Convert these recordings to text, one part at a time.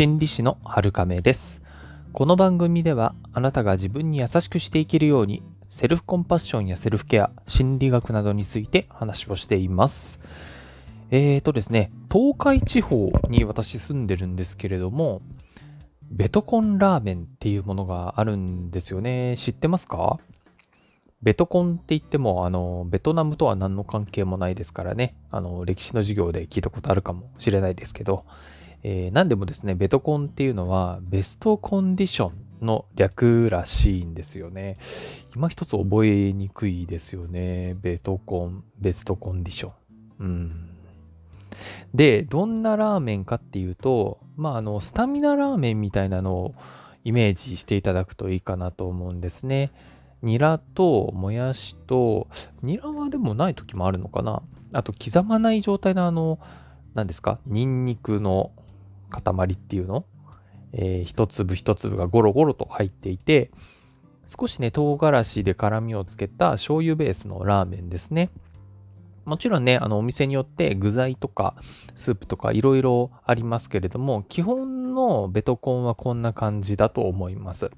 心理師の春亀です。この番組ではあなたが自分に優しくしていけるようにセルフコンパッションやセルフケア心理学などについて話をしています。えーとですね東海地方に私住んでるんですけれどもベトコンラーメンっていうものがあるんですよね。知ってますか？ベトコンって言っても、あの、ベトナムとは何の関係もないですからね、あの、歴史の授業で聞いたことあるかもしれないですけど、えー、何でもですね、ベトコンっていうのは、ベストコンディションの略らしいんですよね。今一つ覚えにくいですよね。ベトコン、ベストコンディション。うん。で、どんなラーメンかっていうと、まあ、あの、スタミナラーメンみたいなのをイメージしていただくといいかなと思うんですね。ニラともやしと、ニラはでもない時もあるのかな。あと刻まない状態のあの、何ですか、ニンニクの塊っていうの、えー、一粒一粒がゴロゴロと入っていて、少しね、唐辛子で辛みをつけた醤油ベースのラーメンですね。もちろんね、あのお店によって具材とかスープとかいろいろありますけれども、基本のベトコンはこんな感じだと思います。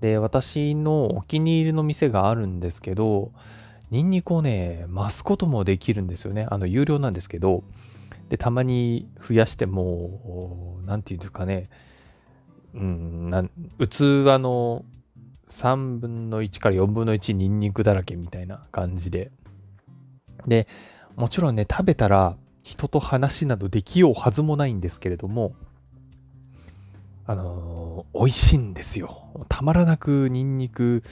で、私のお気に入りの店があるんですけど、ニンニクをね、増すこともできるんですよね。あの、有料なんですけど、で、たまに増やしても、なんていうんですかね、うん、なん器の3分の1から4分の1ニンニクだらけみたいな感じで。で、もちろんね、食べたら人と話などできようはずもないんですけれども、あのー、美味しいんですよ。たまらなくニンニク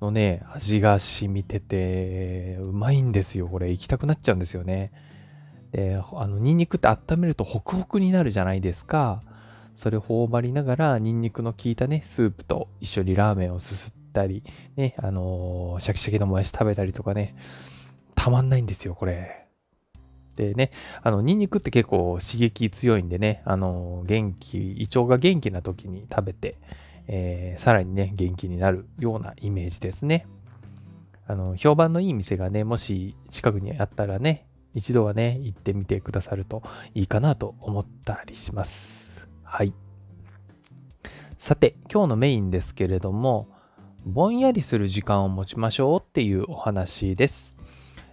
のね、味が染みてて、うまいんですよ。これ、行きたくなっちゃうんですよね。で、あの、ニンニクって温めるとホクホクになるじゃないですか。それを頬張りながら、ニンニクの効いたね、スープと一緒にラーメンをすすったり、ね、あのー、シャキシャキのもやし食べたりとかね、たまんないんですよ、これ。でね、あの、ニンニクって結構刺激強いんでね、あの、元気、胃腸が元気な時に食べて、えー、さらにね、元気になるようなイメージですね。あの、評判のいい店がね、もし近くにあったらね、一度はね、行ってみてくださるといいかなと思ったりします。はい。さて、今日のメインですけれども、ぼんやりする時間を持ちましょうっていうお話です。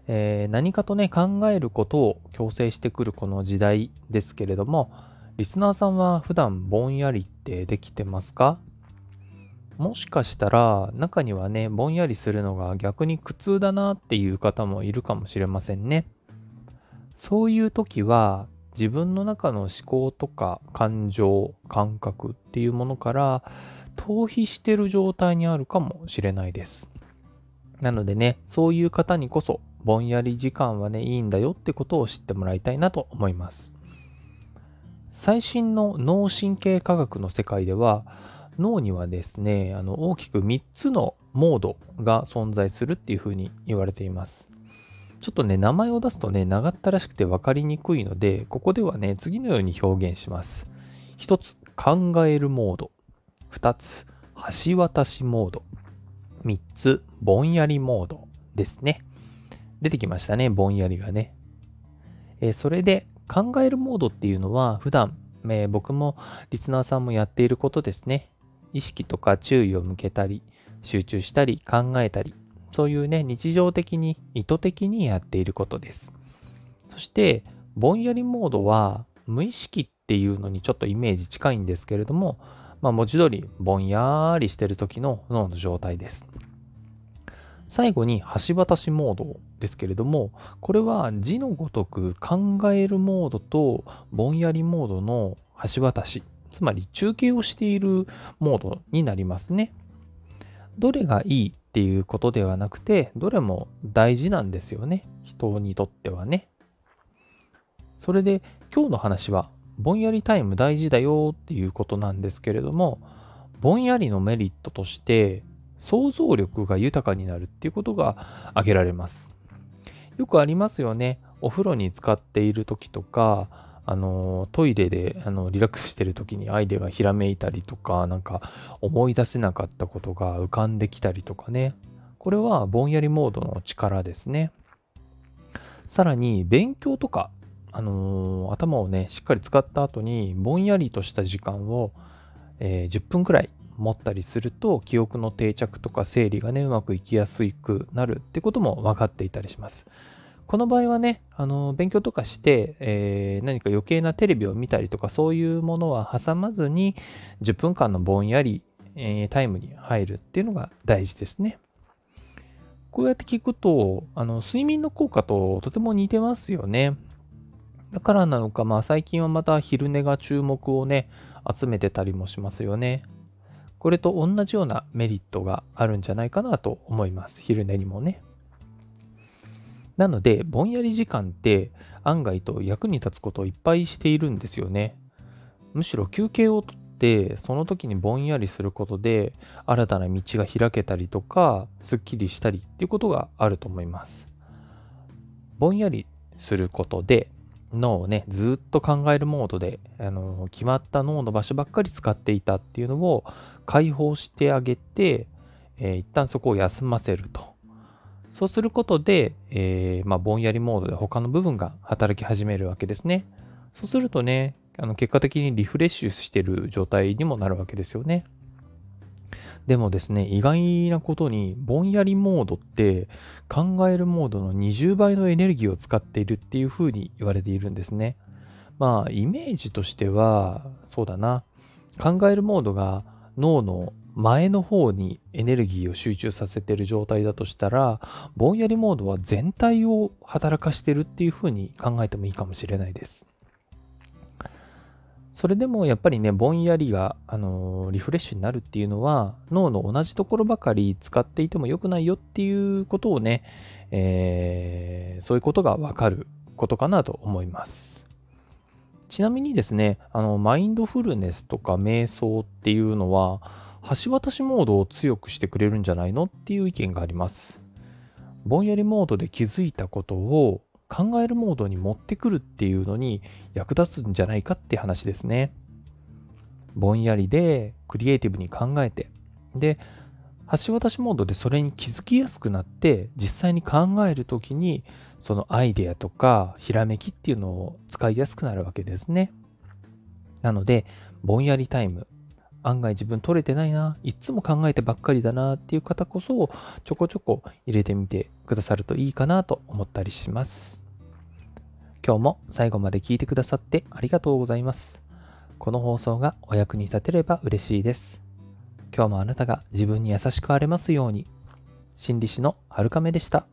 えー、何かとね、考えることを強制してくるこの時代ですけれども、リスナーさんは普段ぼんやりってできてますか？もしかしたら中にはね、ぼんやりするのが逆に苦痛だなっていう方もいるかもしれませんね。そういう時は自分の中の思考とか感情、感覚っていうものから逃避してる状態にあるかもしれないです。なのでね、そういう方にこそぼんやり時間はね、いいんだよってことを知ってもらいたいなと思います。最新の脳神経科学の世界では、脳にはですね、あの大きく3つのモードが存在するっていうふうに言われています。ちょっとね、名前を出すとね、長ったらしくて分かりにくいので、ここではね、次のように表現します。1つ、考えるモード。2つ、橋渡しモード。3つ、ぼんやりモードですね。出てきましたね、ぼんやりがね。えー、それで考えるモードっていうのは普段、えー、僕もリスナーさんもやっていることですね。意識とか注意を向けたり、集中したり考えたり、そういうね、日常的に意図的にやっていることです。そして、ぼんやりモードは無意識っていうのにちょっとイメージ近いんですけれども、まあ文字通りぼんやりしてる時の脳の状態です。最後に橋渡しモードですけれども、これは字のごとく考えるモードとぼんやりモードの橋渡し、つまり中継をしているモードになりますね。どれがいいっていうことではなくて、どれも大事なんですよね。人にとってはね。それで今日の話は、ぼんやりタイム大事だよっていうことなんですけれども、ぼんやりのメリットとして、想像力が豊かになるっていうことが挙げられます。よくありますよね。お風呂に使っている時とか、あのトイレであのリラックスしてる時にアイデアがひらめいたりとか、なんか思い出せなかったことが浮かんできたりとかね。これはぼんやりモードの力ですね。さらに勉強とかあの、頭をね、しっかり使った後に、ぼんやりとした時間を、えー、10分くらい持ったりすると、記憶の定着とか整理がね、うまくいきやすくなるってことも分かっていたりします。この場合はね、あの勉強とかして、えー、何か余計なテレビを見たりとかそういうものは挟まずに10分間のぼんやり、えー、タイムに入るっていうのが大事ですね。こうやって聞くと、あの睡眠の効果ととても似てますよね。だからなのか、まあ最近はまた昼寝が注目をね、集めてたりもしますよね。これと同じようなメリットがあるんじゃないかなと思います。昼寝にもね。なので、ぼんやり時間って案外と役に立つことをいっぱいしているんですよね。むしろ休憩をとって、その時にぼんやりすることで、新たな道が開けたりとか、すっきりしたりっていうことがあると思います。ぼんやりすることで、脳をね、ずっと考えるモードで、あの決まった脳の場所ばっかり使っていたっていうのを解放してあげて、えー、一旦そこを休ませると。そうすることで、えー、まあ、ぼんやりモードで他の部分が働き始めるわけですね。そうするとね、あの結果的にリフレッシュしてる状態にもなるわけですよね。でもですね、意外なことに、ぼんやりモードって考えるモードの20倍のエネルギーを使っているっていうふうに言われているんですね。まあ、イメージとしては、そうだな。考えるモードが脳の前の方にエネルギーを集中させてる状態だとしたら、ぼんやりモードは全体を働かしてるっていうふうに考えてもいいかもしれないです。それでもやっぱりね、ぼんやりが、あのー、リフレッシュになるっていうのは、脳の同じところばかり使っていても良くないよっていうことをね、えー、そういうことがわかることかなと思います。ちなみにですね、あの、マインドフルネスとか瞑想っていうのは、橋渡しモードを強くしてくれるんじゃないのっていう意見があります。ぼんやりモードで気づいたことを考えるモードに持ってくるっていうのに役立つんじゃないかって話ですね。ぼんやりでクリエイティブに考えて、で、橋渡しモードでそれに気づきやすくなって実際に考えるときにそのアイデアとかひらめきっていうのを使いやすくなるわけですね。なので、ぼんやりタイム、案外自分取れてないな、いつも考えてばっかりだなっていう方こそ、ちょこちょこ入れてみてくださるといいかなと思ったりします。今日も最後まで聞いてくださってありがとうございます。この放送がお役に立てれば嬉しいです。今日もあなたが自分に優しくあれますように。心理師のはるかめでした。